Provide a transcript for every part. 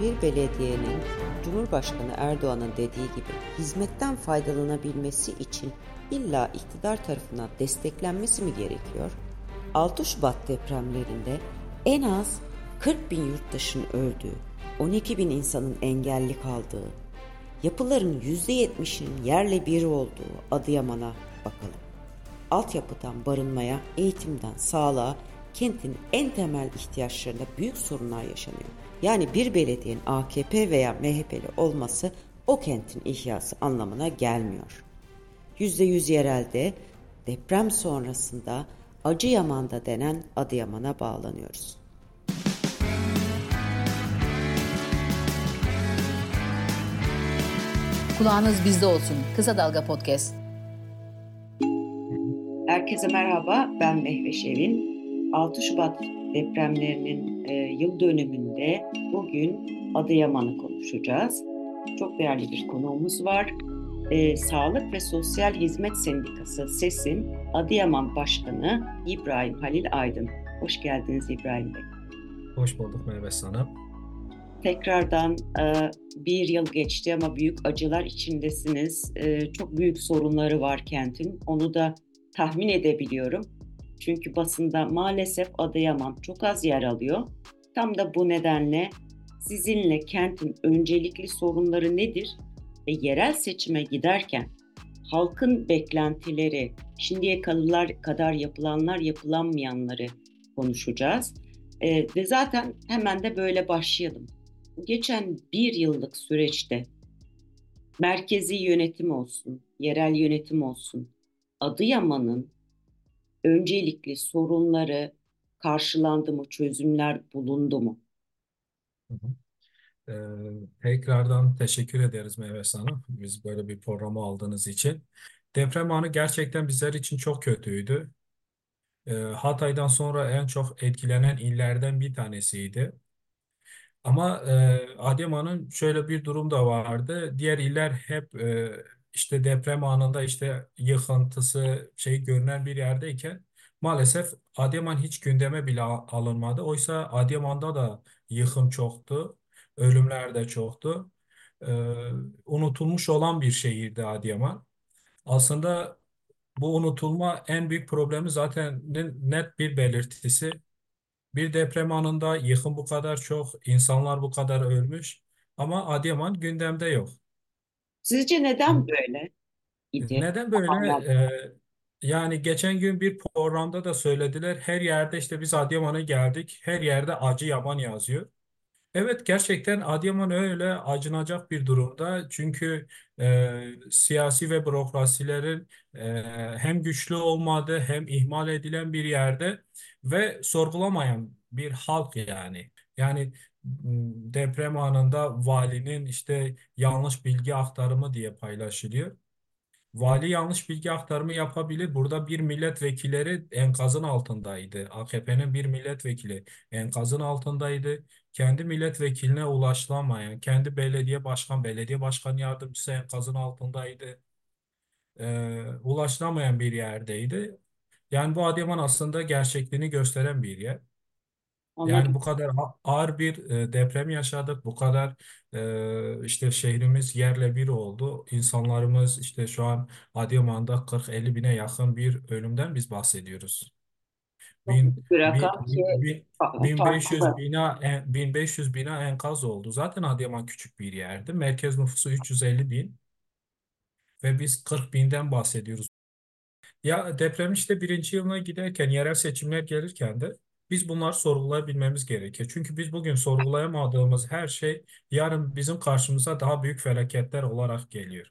bir belediyenin Cumhurbaşkanı Erdoğan'ın dediği gibi hizmetten faydalanabilmesi için illa iktidar tarafından desteklenmesi mi gerekiyor? 6 Şubat depremlerinde en az 40 bin yurttaşın öldüğü, 12 bin insanın engelli kaldığı, yapıların %70'inin yerle bir olduğu Adıyaman'a bakalım. Altyapıdan barınmaya, eğitimden sağlığa, kentin en temel ihtiyaçlarında büyük sorunlar yaşanıyor. Yani bir belediyenin AKP veya MHP'li olması o kentin ihyası anlamına gelmiyor. %100 yerelde deprem sonrasında Acıyaman'da denen Adıyaman'a bağlanıyoruz. Kulağınız bizde olsun. Kısa Dalga Podcast. Herkese merhaba, ben Mehve Şevin. 6 Şubat depremlerinin e, yıl dönümünde bugün Adıyaman'ı konuşacağız. Çok değerli bir konuğumuz var. E, Sağlık ve Sosyal Hizmet Sendikası SES'in Adıyaman Başkanı İbrahim Halil Aydın. Hoş geldiniz İbrahim Bey. Hoş bulduk Mehmet sana. Tekrardan e, bir yıl geçti ama büyük acılar içindesiniz. E, çok büyük sorunları var kentin. Onu da tahmin edebiliyorum. Çünkü basında maalesef Adıyaman çok az yer alıyor. Tam da bu nedenle sizinle kentin öncelikli sorunları nedir ve yerel seçime giderken halkın beklentileri, şimdiye kadar yapılanlar yapılanmayanları konuşacağız. E, ve zaten hemen de böyle başlayalım. Geçen bir yıllık süreçte merkezi yönetim olsun, yerel yönetim olsun, Adıyaman'ın öncelikli sorunları karşılandı mı, çözümler bulundu mu? Ee, tekrardan teşekkür ederiz Mehmet Hanım. Biz böyle bir programı aldığınız için. Deprem anı gerçekten bizler için çok kötüydü. Ee, Hatay'dan sonra en çok etkilenen illerden bir tanesiydi. Ama e, Adıyaman'ın şöyle bir durum da vardı. Diğer iller hep e, işte deprem anında işte yıkıntısı şey görünen bir yerdeyken maalesef Adıyaman hiç gündeme bile alınmadı. Oysa Adıyaman'da da yıkım çoktu, ölümler de çoktu. Ee, unutulmuş olan bir şehirdi Adıyaman. Aslında bu unutulma en büyük problemi zaten net bir belirtisi. Bir deprem anında yıkım bu kadar çok, insanlar bu kadar ölmüş ama Adıyaman gündemde yok. Sizce neden böyle idi? Neden böyle? Ee, yani geçen gün bir programda da söylediler. Her yerde işte biz Adıyaman'a geldik. Her yerde acı yaban yazıyor. Evet gerçekten Adıyaman öyle acınacak bir durumda. Çünkü e, siyasi ve bürokrasilerin e, hem güçlü olmadığı hem ihmal edilen bir yerde ve sorgulamayan bir halk yani. Yani deprem anında valinin işte yanlış bilgi aktarımı diye paylaşılıyor. Vali yanlış bilgi aktarımı yapabilir. Burada bir milletvekilleri enkazın altındaydı. AKP'nin bir milletvekili enkazın altındaydı. Kendi milletvekiline ulaşılamayan, kendi belediye başkan, belediye başkan yardımcısı enkazın altındaydı. Ee, ulaşılamayan bir yerdeydi. Yani bu Adıyaman aslında gerçekliğini gösteren bir yer. Yani bu kadar ağır bir e, deprem yaşadık. Bu kadar e, işte şehrimiz yerle bir oldu. İnsanlarımız işte şu an Adıyaman'da 40-50 bine yakın bir ölümden biz bahsediyoruz. Bin, bir rakam bin, bin, 1500 bina en, 1500 bina enkaz oldu. Zaten Adıyaman küçük bir yerdi. Merkez nüfusu 350 bin ve biz 40 binden bahsediyoruz. Ya deprem işte birinci yılına giderken yerel seçimler gelirken de biz bunları sorgulayabilmemiz gerekiyor. Çünkü biz bugün sorgulayamadığımız her şey yarın bizim karşımıza daha büyük felaketler olarak geliyor.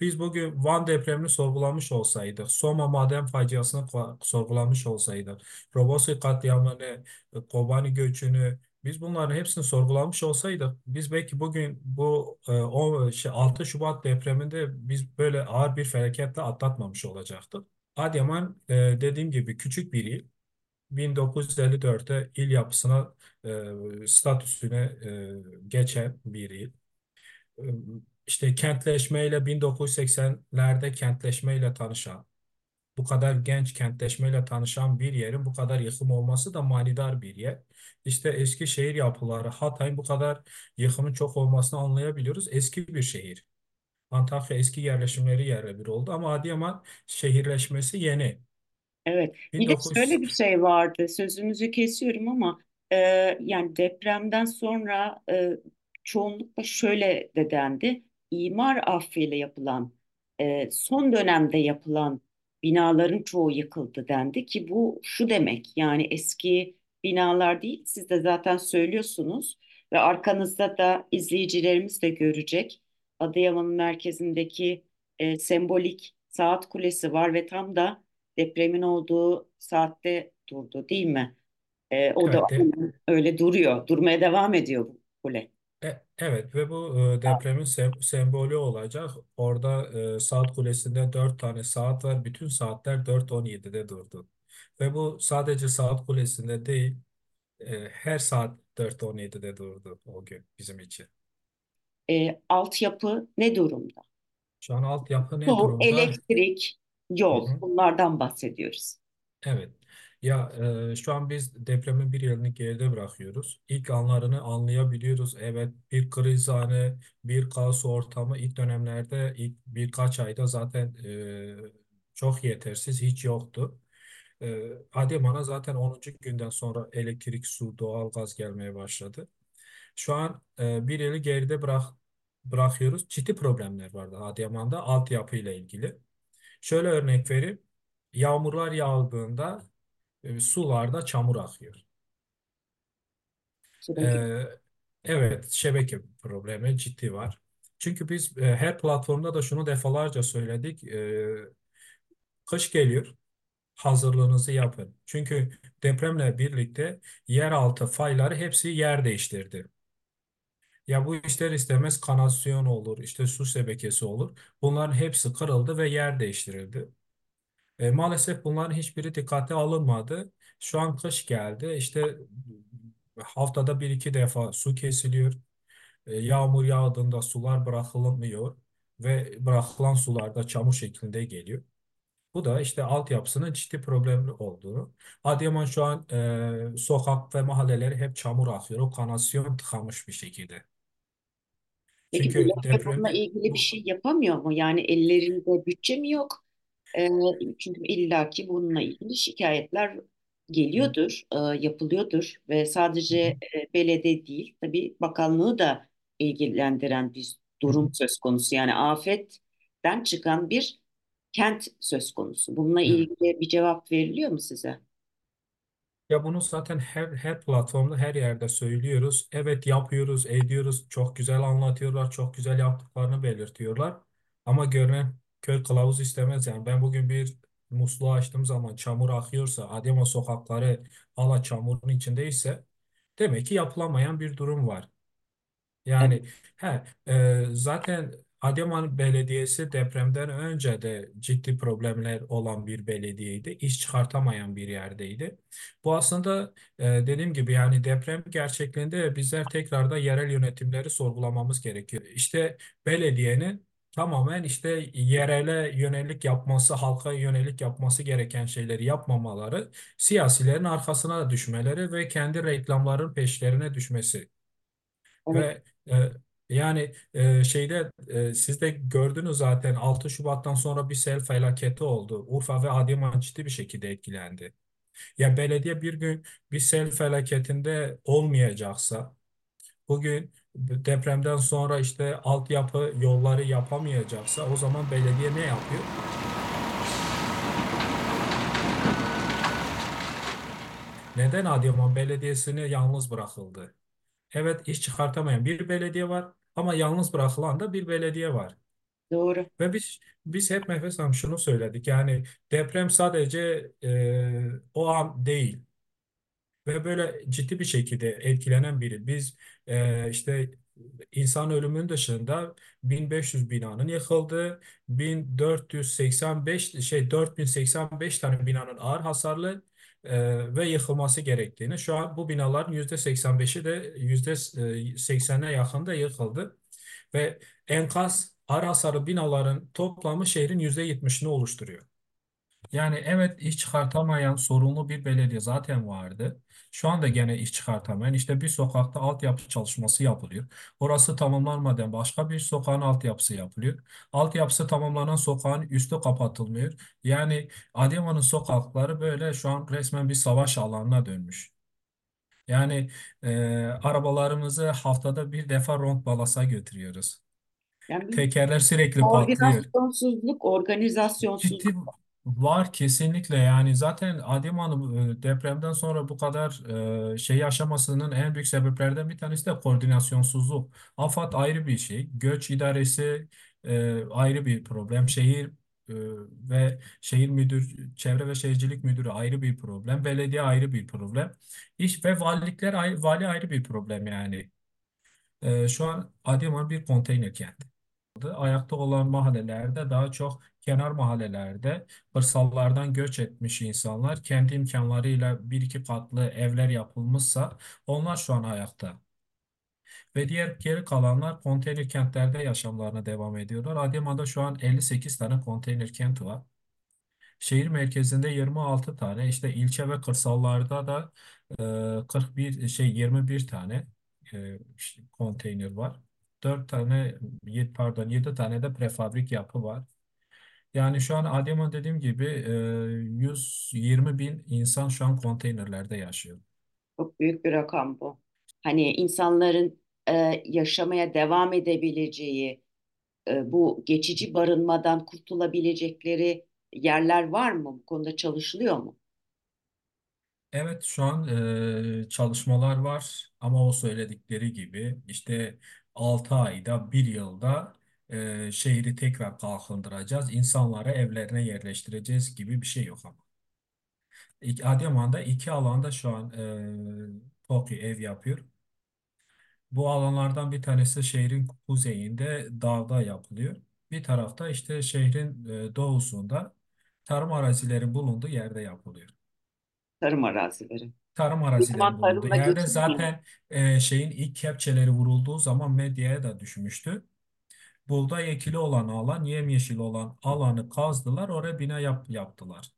Biz bugün Van depremini sorgulamış olsaydık, Soma maden faciasını sorgulamış olsaydık, Roboski katliamını, Kobani göçünü, biz bunların hepsini sorgulamış olsaydık, biz belki bugün bu e, o, şey, 6 Şubat depreminde biz böyle ağır bir felaketle atlatmamış olacaktık. Adıyaman e, dediğim gibi küçük bir il. 1954'te il yapısına e, statüsüne e, geçen bir il. E, işte kentleşmeyle 1980'lerde kentleşmeyle tanışan, Bu kadar genç kentleşmeyle tanışan bir yerin bu kadar yıkım olması da manidar bir yer. İşte eski şehir yapıları, Hatay'ın bu kadar yıkımın çok olmasını anlayabiliyoruz. Eski bir şehir. Antakya eski yerleşimleri yerle bir oldu ama Adıyaman şehirleşmesi yeni. Evet. Bir de şöyle 1900 bir şey vardı. Sözünüzü kesiyorum ama e, yani depremden sonra e, çoğunlukla şöyle de dendi. İmar affıyla yapılan, e, son dönemde yapılan binaların çoğu yıkıldı dendi ki bu şu demek yani eski binalar değil. Siz de zaten söylüyorsunuz ve arkanızda da izleyicilerimiz de görecek. Adıyaman'ın merkezindeki e, sembolik saat kulesi var ve tam da depremin olduğu saatte durdu değil mi? Ee, o da evet, de- öyle duruyor. Durmaya devam ediyor bu kule. e- evet ve bu e, depremin sem- sembolü olacak. Orada e, saat kulesinde dört tane saat var. Bütün saatler 4.17'de durdu. Ve bu sadece saat kulesinde değil, e, her saat 4.17'de durdu o gün bizim için. Ee, altyapı ne durumda? Şu an altyapı ne Su, durumda? elektrik, yol hı. bunlardan bahsediyoruz. Evet. Ya e, şu an biz depremin bir yılını geride bırakıyoruz. İlk anlarını anlayabiliyoruz. Evet, bir kriz anı, bir kaos ortamı ilk dönemlerde, ilk birkaç ayda zaten e, çok yetersiz, hiç yoktu. E, Adıyaman'a zaten onuncu günden sonra elektrik, su, doğalgaz gelmeye başladı. Şu an e, bir yılı geride bırak, bırakıyoruz. Ciddi problemler vardı Adıyaman'da altyapı ile ilgili. Şöyle örnek vereyim. Yağmurlar yağdığında e, sularda çamur akıyor. Sürekli. E, evet, şebeke problemi ciddi var. Çünkü biz e, her platformda da şunu defalarca söyledik. E, kış geliyor, hazırlığınızı yapın. Çünkü depremle birlikte yeraltı fayları hepsi yer değiştirdi. Ya bu ister istemez kanasyon olur, işte su şebekesi olur. Bunların hepsi kırıldı ve yer değiştirildi. E, maalesef bunların hiçbiri dikkate alınmadı. Şu an kış geldi. İşte haftada bir iki defa su kesiliyor. E, yağmur yağdığında sular bırakılmıyor ve bırakılan sular da çamur şeklinde geliyor. Bu da işte altyapısının ciddi problemli olduğunu. Adıyaman şu an e, sokak ve mahalleleri hep çamur akıyor. O kanasyon tıkanmış bir şekilde. Peki Çünkü devlet bununla depremi ilgili bir bu, şey yapamıyor mu? Yani ellerinde bütçe mi yok? Ee, çünkü illaki bununla ilgili şikayetler geliyordur, e, yapılıyordur ve sadece e, belediye değil, tabii bakanlığı da ilgilendiren bir durum söz konusu. Yani afetten çıkan bir kent söz konusu. Bununla ilgili bir cevap veriliyor mu size? Ya bunu zaten her her platformda her yerde söylüyoruz. Evet yapıyoruz, ediyoruz. Çok güzel anlatıyorlar, çok güzel yaptıklarını belirtiyorlar. Ama görünen köy kılavuz istemez yani. Ben bugün bir musluğu açtığım zaman çamur akıyorsa, Adıyaman sokakları hala çamurun içindeyse demek ki yapılamayan bir durum var. Yani he, e, zaten Adıyaman Belediyesi depremden önce de ciddi problemler olan bir belediyeydi. İş çıkartamayan bir yerdeydi. Bu aslında e, dediğim gibi yani deprem gerçekliğinde bizler tekrar da yerel yönetimleri sorgulamamız gerekiyor. İşte belediyenin tamamen işte yerele yönelik yapması, halka yönelik yapması gereken şeyleri yapmamaları, siyasilerin arkasına düşmeleri ve kendi reklamların peşlerine düşmesi. evet, Ve e, yani e, şeyde e, siz de gördünüz zaten 6 Şubat'tan sonra bir sel felaketi oldu. Urfa ve Adıyaman ciddi bir şekilde etkilendi. Ya belediye bir gün bir sel felaketinde olmayacaksa bugün depremden sonra işte altyapı yolları yapamayacaksa o zaman belediye ne yapıyor? Neden Adıyaman Belediyesi'ni yalnız bırakıldı? Evet iş çıkartamayan bir belediye var ama yalnız bırakılan da bir belediye var. doğru. Ve biz biz hep Mehmet Hanım şunu söyledik. Yani deprem sadece e, o an değil ve böyle ciddi bir şekilde etkilenen biri. Biz e, işte insan ölümünün dışında 1500 binanın yıkıldığı, 1485 şey 4085 tane binanın ağır hasarlı e, ve yıkılması gerektiğini. Şu an bu binaların %85'i de %80'e yakın da yıkıldı ve enkaz ağır hasarlı binaların toplamı şehrin %70'ini oluşturuyor. Yani evet iş çıkartamayan sorunlu bir belediye zaten vardı. Şu anda gene iş çıkartamayan işte bir sokakta altyapı çalışması yapılıyor. Orası tamamlanmadan başka bir sokağın altyapısı yapılıyor. Altyapısı tamamlanan sokağın üstü kapatılmıyor. Yani Adıyaman'ın sokakları böyle şu an resmen bir savaş alanına dönmüş. Yani e, arabalarımızı haftada bir defa rond balasa götürüyoruz. Yani Tekerler sürekli patlıyor. koordinasyonsuzluk, organizasyonsuzluk Ciddi var kesinlikle yani zaten Adıyaman e, depremden sonra bu kadar e, şey yaşamasının en büyük sebeplerden bir tanesi de koordinasyonsuzluk. AFAD ayrı bir şey, göç idaresi e, ayrı bir problem, şehir e, ve şehir müdür, çevre ve şehircilik müdürü ayrı bir problem, belediye ayrı bir problem, iş ve valilikler ayrı, vali ayrı bir problem yani. E, şu an Adıyaman bir konteyner kent ayakta olan mahallelerde daha çok kenar mahallelerde kırsallardan göç etmiş insanlar kendi imkanlarıyla bir iki katlı evler yapılmışsa onlar şu an ayakta. Ve diğer geri kalanlar konteyner kentlerde yaşamlarına devam ediyorlar. Adıyaman'da şu an 58 tane konteyner kent var. Şehir merkezinde 26 tane, işte ilçe ve kırsallarda da e, 41 şey 21 tane e, konteyner var. 4 tane pardon 7 tane de prefabrik yapı var. Yani şu an Adıyaman dediğim gibi e, 120 bin insan şu an konteynerlerde yaşıyor. çok büyük bir rakam bu. Hani insanların e, yaşamaya devam edebileceği, e, bu geçici barınmadan kurtulabilecekleri yerler var mı? Bu konuda çalışılıyor mu? Evet şu an e, çalışmalar var ama o söyledikleri gibi işte 6 ayda bir yılda e, şehri tekrar kalkındıracağız. insanları evlerine yerleştireceğiz gibi bir şey yok ama. İki- Adıyaman'da iki alanda şu an e, TOKİ ev yapıyor. Bu alanlardan bir tanesi şehrin kuzeyinde dağda yapılıyor. Bir tarafta işte şehrin e, doğusunda tarım arazileri bulunduğu yerde yapılıyor. Tarım arazileri. tarım O arazileri zaman bulundu. tarımla Yerde zaten e, şeyin ilk kepçeleri vurulduğu zaman medyaya da düşmüştü. Buğday ekili olan alan, yemyeşil olan alanı kazdılar, oraya bina yap, yaptılar.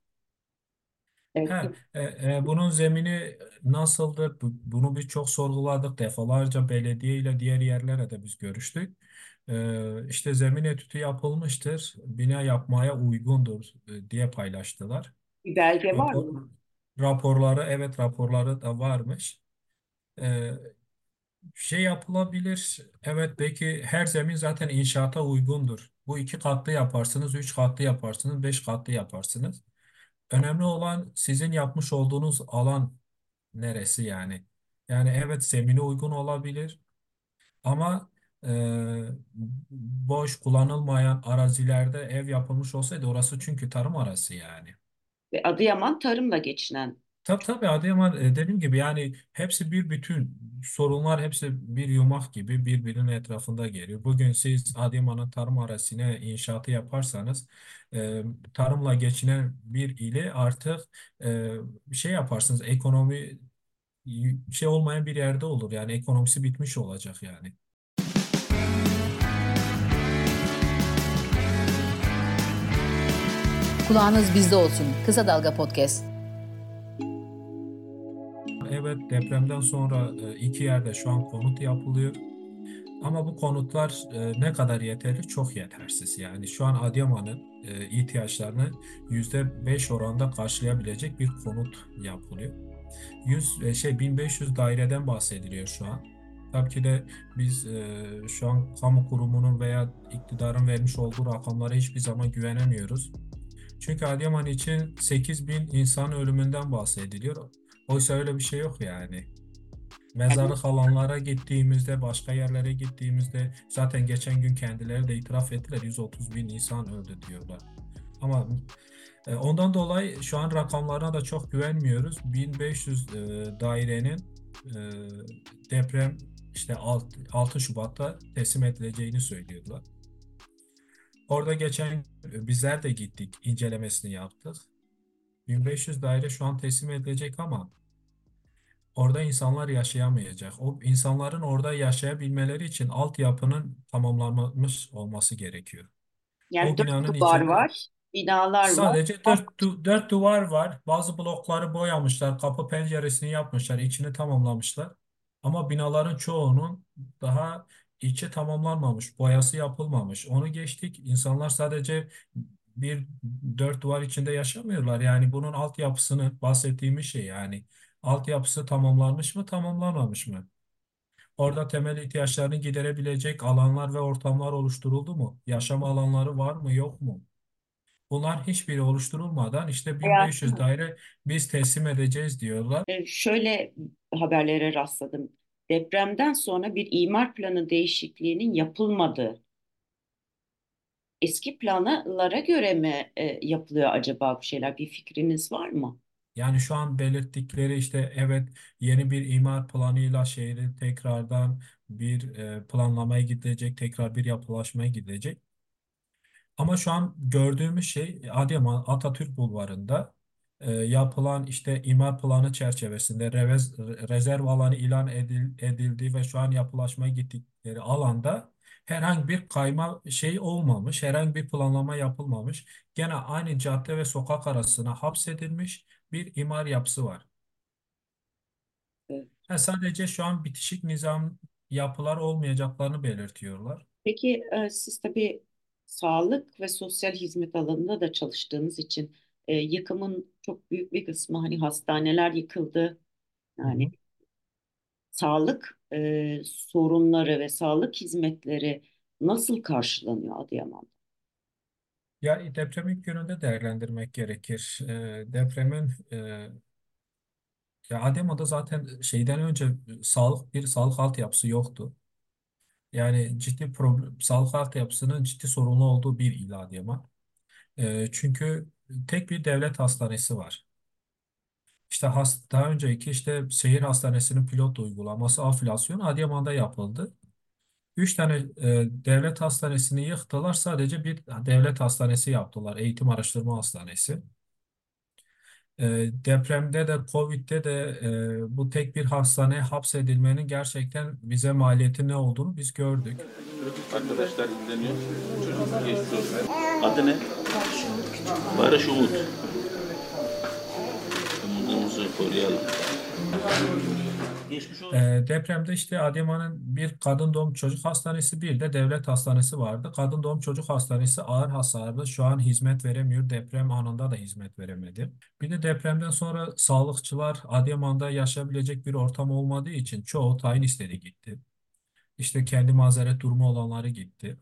Evet, Ha, e, e, bunun zemini nasıldır? Bu- Bunu biz çok sorguladık. Defalarca belediye ile diğer yerlere de biz görüştük. E, işte zemin etüdü yapılmıştır, bina yapmaya uygundur e, diye paylaştılar. bir belge var Rapor, mı? raporları, evet raporları da varmış. E, Şey yapılabilir. Evet belki her zemin zaten inşaata uygundur. Bu iki katlı yaparsınız, üç katlı yaparsınız, beş katlı yaparsınız. Önemli olan sizin yapmış olduğunuz alan neresi yani. Yani evet zemine uygun olabilir ama e, boş kullanılmayan arazilerde ev yapılmış olsaydı orası çünkü tarım arası yani. Ve Adıyaman tarımla geçinen. Tabii tabii Adıyaman e, dediğim gibi yani hepsi bir bütün sorunlar hepsi bir yumak gibi birbirinin etrafında geliyor. Bugün siz Adıyaman'ın tarım arazisine inşaatı yaparsanız e, tarımla geçinen bir ili artık e, şey yaparsınız ekonomi şey olmayan bir yerde olur yani ekonomisi bitmiş olacak yani. Kulağınız bizde olsun. Kısa Dalga Podcast. Evet depremden sonra e, iki yerde şu an konut yapılıyor. Ama bu konutlar e, ne kadar yeterli? Çok yetersiz. Yani şu an Adıyaman'ın e, ihtiyaçlarını %5 oranda karşılayabilecek bir konut yapılıyor. 100 e, şey 1500 daireden bahsediliyor şu an. Tabii ki de biz e, şu an kamu kurumunun veya iktidarın vermiş olduğu rakamlara hiçbir zaman güvenemiyoruz. Çünkü Adıyaman için 8000 insan ölümünden bahsediliyor. Oysa öyle bir şey yok yani. Mezarlık alanlara gittiğimizde, başka yerlere gittiğimizde zaten geçen gün kendileri de itiraf ettiler 130 bin insan öldü diyorlar. Ama e, ondan dolayı şu an rakamlarına da çok güvenmiyoruz. 1500 e, dairenin e, deprem işte 6, 6 Şubat'ta teslim edileceğini söylüyorlar. Orada geçen e, bizler de gittik, incelemesini yaptık. 1500 daire şu an teslim edilecek ama Orada insanlar yaşayamayacak. O insanların orada yaşayabilmeleri için altyapının tamamlanmış olması gerekiyor. yani O dört binanın duvar içinde var. Binalar var. Sadece dört, du- dört duvar var. Bazı blokları boyamışlar. Kapı penceresini yapmışlar. içini tamamlamışlar. Ama binaların çoğunun daha içi tamamlanmamış. Boyası yapılmamış. Onu geçtik. İnsanlar sadece bir dört duvar içinde yaşamıyorlar. Yani bunun altyapısını bahsettiğimiz şey yani. Altyapısı tamamlanmış mı, tamamlanmamış mı? Orada temel ihtiyaçlarını giderebilecek alanlar ve ortamlar oluşturuldu mu? Yaşam alanları var mı, yok mu? Bunlar hiçbiri oluşturulmadan işte 1500 Hayatım, daire biz teslim edeceğiz diyorlar. e, şöyle haberlere rastladım. Depremden sonra bir imar planı değişikliğinin yapılmadığı, eski planlara göre mi e, yapılıyor acaba bu şeyler? Bir fikriniz var mı? Yani şu an belirttikleri işte evet yeni bir imar planıyla şehri tekrardan bir e, planlamaya gidecek, tekrar bir yapılaşmaya gidecek. Ama şu an gördüğümüz şey Adıyaman Atatürk Bulvarı'nda e, yapılan işte imar planı çerçevesinde revez, rezerv alanı ilan edil, edildi ve şu an yapılaşmaya gittikleri alanda herhangi bir kayma şey olmamış, herhangi bir planlama yapılmamış. Gene aynı cadde ve sokak arasına hapsedilmiş bir imar yapısı var. E, Ha, sadece şu an bitişik nizam yapılar olmayacaklarını belirtiyorlar. Peki e, siz tabii sağlık ve sosyal hizmet alanında da çalıştığınız için e, yıkımın çok büyük bir kısmı hani hastaneler yıkıldı. Yani hı. sağlık e, sorunları ve sağlık hizmetleri nasıl karşılanıyor Adıyaman'da? Ya deprem ilk gününde değerlendirmek gerekir. Ee, depremin e, ya Adıyaman'da zaten şeyden önce sağlık bir sağlık altyapısı yoktu. Yani ciddi problem, sağlık altyapısının ciddi sorunlu olduğu bir il Adıyaman. Ee, çünkü tek bir devlet hastanesi var. İşte has, daha önceki işte şehir hastanesinin pilot uygulaması afülasyon Adıyaman'da yapıldı. Üç tane e, devlet hastanesini yıktılar. Sadece bir devlet hastanesi yaptılar. Eğitim Araştırma Hastanesi. E, depremde de Covid'de de e, bu tek bir hastaneye hapsedilmenin gerçekten bize maliyeti ne olduğunu biz gördük. Arkadaşlar izleniyor. Çocuk olsun. Adı ne? Barış Umut. Umudumuzu koruyalım. Geçmiş olsun. E, depremde işte Adıyaman'ın bir kadın doğum çocuk hastanesi bir de devlet hastanesi vardı. Kadın doğum çocuk hastanesi ağır hasarlı şu an hizmet veremiyor. Deprem anında da hizmet veremedi. Bir de depremden sonra sağlıkçılar Adıyaman'da yaşayabilecek bir ortam olmadığı için çoğu tayin istedi gitti. İşte kendi mazeret durumu olanları gitti.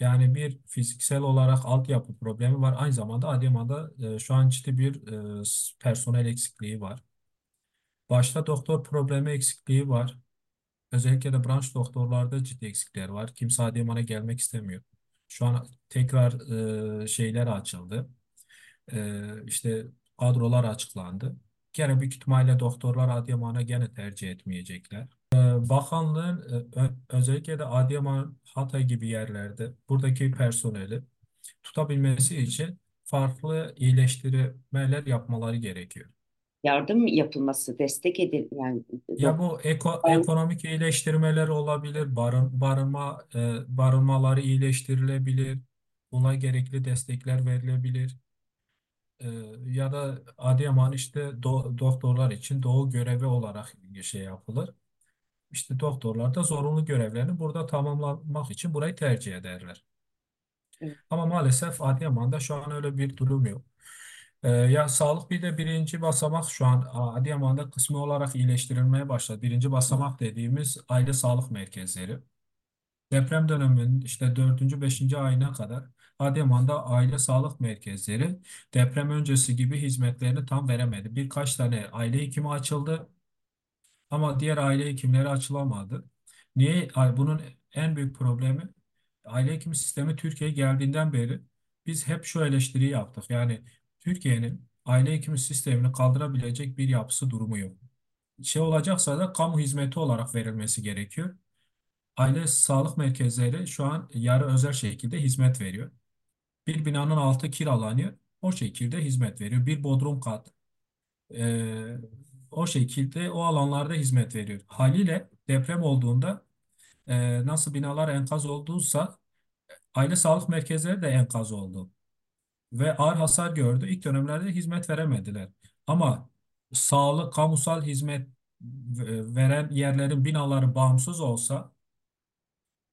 Yani bir fiziksel olarak altyapı problemi var. Aynı zamanda Adıyaman'da e, şu an ciddi bir e, personel eksikliği var. Başta doktor problemi eksikliği var. Özellikle de branş doktorlarda ciddi eksikler var. Kimse Adıyaman'a gelmek istemiyor. Şu an tekrar e, şeyler açıldı. E, işte kadrolar açıklandı. Gene büyük ihtimalle doktorlar Adıyaman'a gene tercih etmeyecekler. Bakanlığın e, özellikle de Adıyaman, Hatay gibi yerlerde buradaki personeli tutabilmesi için farklı iyileştirmeler yapmaları gerekiyor. Yardım yapılması, destek edil yani Ya bu eko, ekonomik iyileştirmeler olabilir, barın, barınma e, barınmaları iyileştirilebilir, buna gerekli destekler verilebilir. E, ya da Adıyaman işte do- doktorlar için doğu görevi olarak şey yapılır. İşte doktorlar da zorunlu görevlerini burada tamamlamak için burayı tercih ederler. Ama maalesef Adıyaman'da şu an öyle bir durum yok. Ee, ya sağlık bir de birinci basamak şu an Adıyaman'da kısmi olarak iyileştirilmeye başladı. Birinci basamak dediğimiz aile sağlık merkezleri. Deprem döneminin işte dördüncü, beşinci ayına kadar Adıyaman'da aile sağlık merkezleri deprem öncesi gibi hizmetlerini tam veremedi. Birkaç tane aile hekimi açıldı. Ama diğer aile hekimleri açılamadı. Niye? Bunun en büyük problemi aile hekimi sistemi Türkiye'ye geldiğinden beri biz hep şu eleştiriyi yaptık. Yani Türkiye'nin aile hekimi sistemini kaldırabilecek bir yapısı durumu yok. Şey olacaksa da kamu hizmeti olarak verilmesi gerekiyor. Aile sağlık merkezleri şu an yarı özel şekilde hizmet veriyor. Bir binanın altı kiralanıyor. O şekilde hizmet veriyor. Bir bodrum kat. Ee, o şekilde o alanlarda hizmet veriyor. Haliyle deprem olduğunda e, nasıl binalar enkaz olduysa aile sağlık merkezleri de enkaz oldu. ve ağır hasar gördü. İlk dönemlerde hizmet veremediler. Ama sağlık, kamusal hizmet e, veren yerlerin binaları bağımsız olsa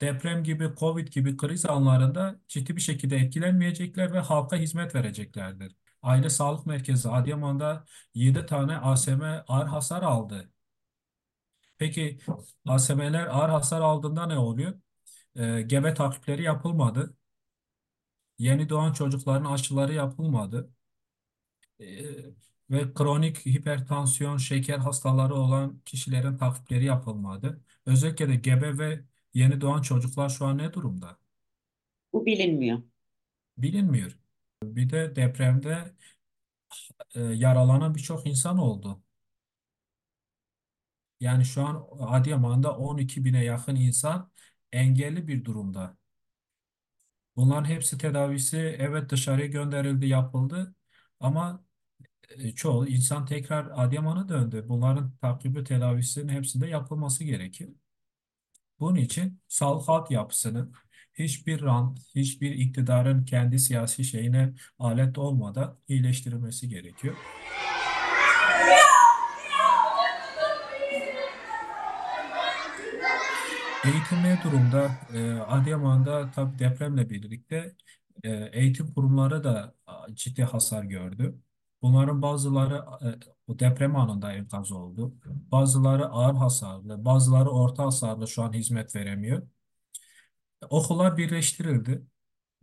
deprem gibi, Covid gibi kriz anlarında ciddi bir şekilde etkilenmeyecekler ve halka hizmet vereceklerdir. Aile Sağlık Merkezi Adıyaman'da 7 tane ASM ağır hasar aldı. Peki ASM'ler ağır hasar aldığında ne oluyor? Ee, gebe takipleri yapılmadı. Yeni doğan çocukların aşıları yapılmadı. Ee, ve kronik hipertansiyon, şeker hastaları olan kişilerin takipleri yapılmadı. Özellikle de gebe ve yeni doğan çocuklar şu an ne durumda? Bu bilinmiyor. Bilinmiyor. Bir de depremde e, yaralanan birçok insan oldu. Yani şu an Adıyaman'da 12 bine yakın insan engelli bir durumda. Bunların hepsi tedavisi evet dışarıya gönderildi, yapıldı ama e, çoğu insan tekrar Adıyaman'a döndü. Bunların takibi tedavisinin hepsinde yapılması gerekir. Bunun için sağlık altyapısının hiçbir rant, hiçbir iktidarın kendi siyasi şeyine alet olmadan iyileştirilmesi gerekiyor. Eğitim ne durumda? Ee, Adıyaman'da tabii depremle birlikte e, eğitim kurumları da ciddi hasar gördü. Bunların bazıları o deprem anında enkaz oldu. Bazıları ağır hasarlı, bazıları orta hasarlı şu an hizmet veremiyor. Okullar birleştirildi.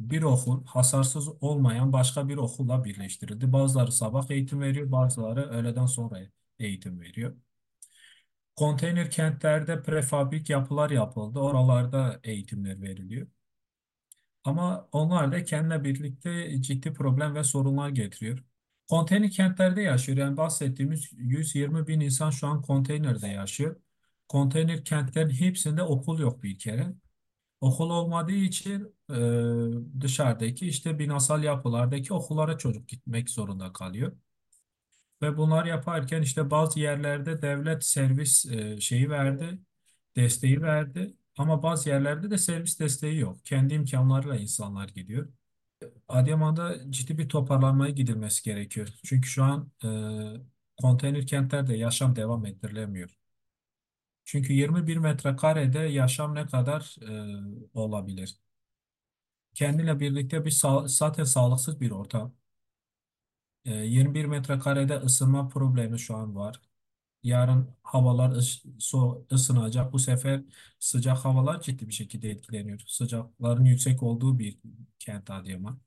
Bir okul hasarsız olmayan başka bir okulla birleştirildi. Bazıları sabah eğitim veriyor, bazıları öğleden sonra eğitim veriyor. Konteyner kentlerde prefabrik yapılar yapıldı. Oralarda eğitimler veriliyor. Ama onlar da kendine birlikte ciddi problem ve sorunlar getiriyor. Konteyner kentlerde yaşıyor. Yani bahsettiğimiz 120 bin insan şu an konteynerde yaşıyor. Konteyner kentlerin hepsinde okul yok bir kere. Okul olmadığı için e, dışarıdaki işte binasal yapılardaki okullara çocuk gitmek zorunda kalıyor. Ve bunlar yaparken işte bazı yerlerde devlet servis e, şeyi verdi, desteği verdi. Ama bazı yerlerde de servis desteği yok. Kendi imkanlarıyla insanlar gidiyor. Adıyaman'da ciddi bir toparlanmaya gidilmesi gerekiyor. Çünkü şu an e, konteyner kentlerde yaşam devam ettirilemiyor. Çünkü 21 metrekarede yaşam ne kadar e, olabilir? Kendiyle birlikte bir sağ- zaten sağlıksız bir ortam. E, 21 metrekarede ısınma problemi şu an var. Yarın havalar ıs ısınacak. Bu sefer sıcak havalar ciddi bir şekilde etkileniyor. Sıcakların yüksek olduğu bir kent Adıyaman.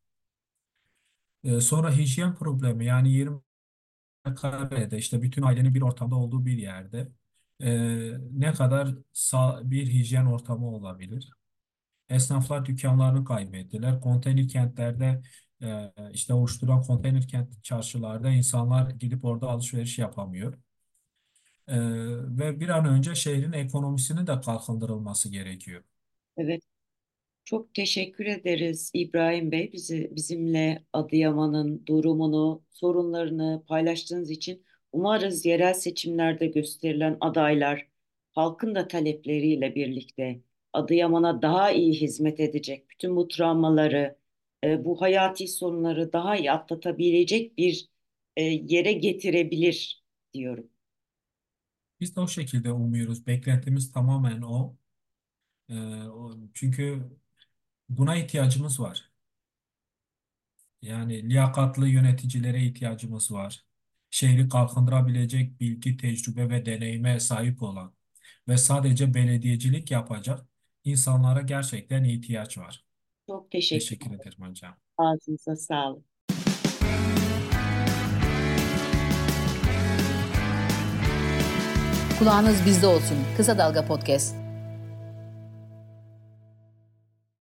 E, sonra hijyen problemi yani 20 karede işte bütün ailenin bir ortamda olduğu bir yerde e, ne kadar sağ, bir hijyen ortamı olabilir? Esnaflar dükkanlarını kaybettiler. Konteyner kentlerde e, işte oluşturan konteyner kent çarşılarda insanlar gidip orada alışveriş yapamıyor. E, ve bir an önce şehrin ekonomisinin de kalkındırılması gerekiyor. Evet. Çok teşekkür ederiz İbrahim Bey bizi bizimle Adıyaman'ın durumunu, sorunlarını paylaştığınız için. Umarız yerel seçimlerde gösterilen adaylar halkın da talepleriyle birlikte Adıyaman'a daha iyi hizmet edecek, bütün bu travmaları, e, bu hayati sorunları daha iyi atlatabilecek bir e, yere getirebilir diyorum. Biz de o şekilde umuyoruz. Beklentimiz tamamen o. E, çünkü buna ihtiyacımız var. Yani liyakatlı yöneticilere ihtiyacımız var. Şehri kalkındırabilecek bilgi, tecrübe ve deneyime sahip olan ve sadece belediyecilik yapacak insanlara gerçekten ihtiyaç var. Çok teşekkür Teşekkür ederim. ederim hocam. Ağzınıza sağlık. Kulağınız bizde olsun. Kısa Dalga Podcast.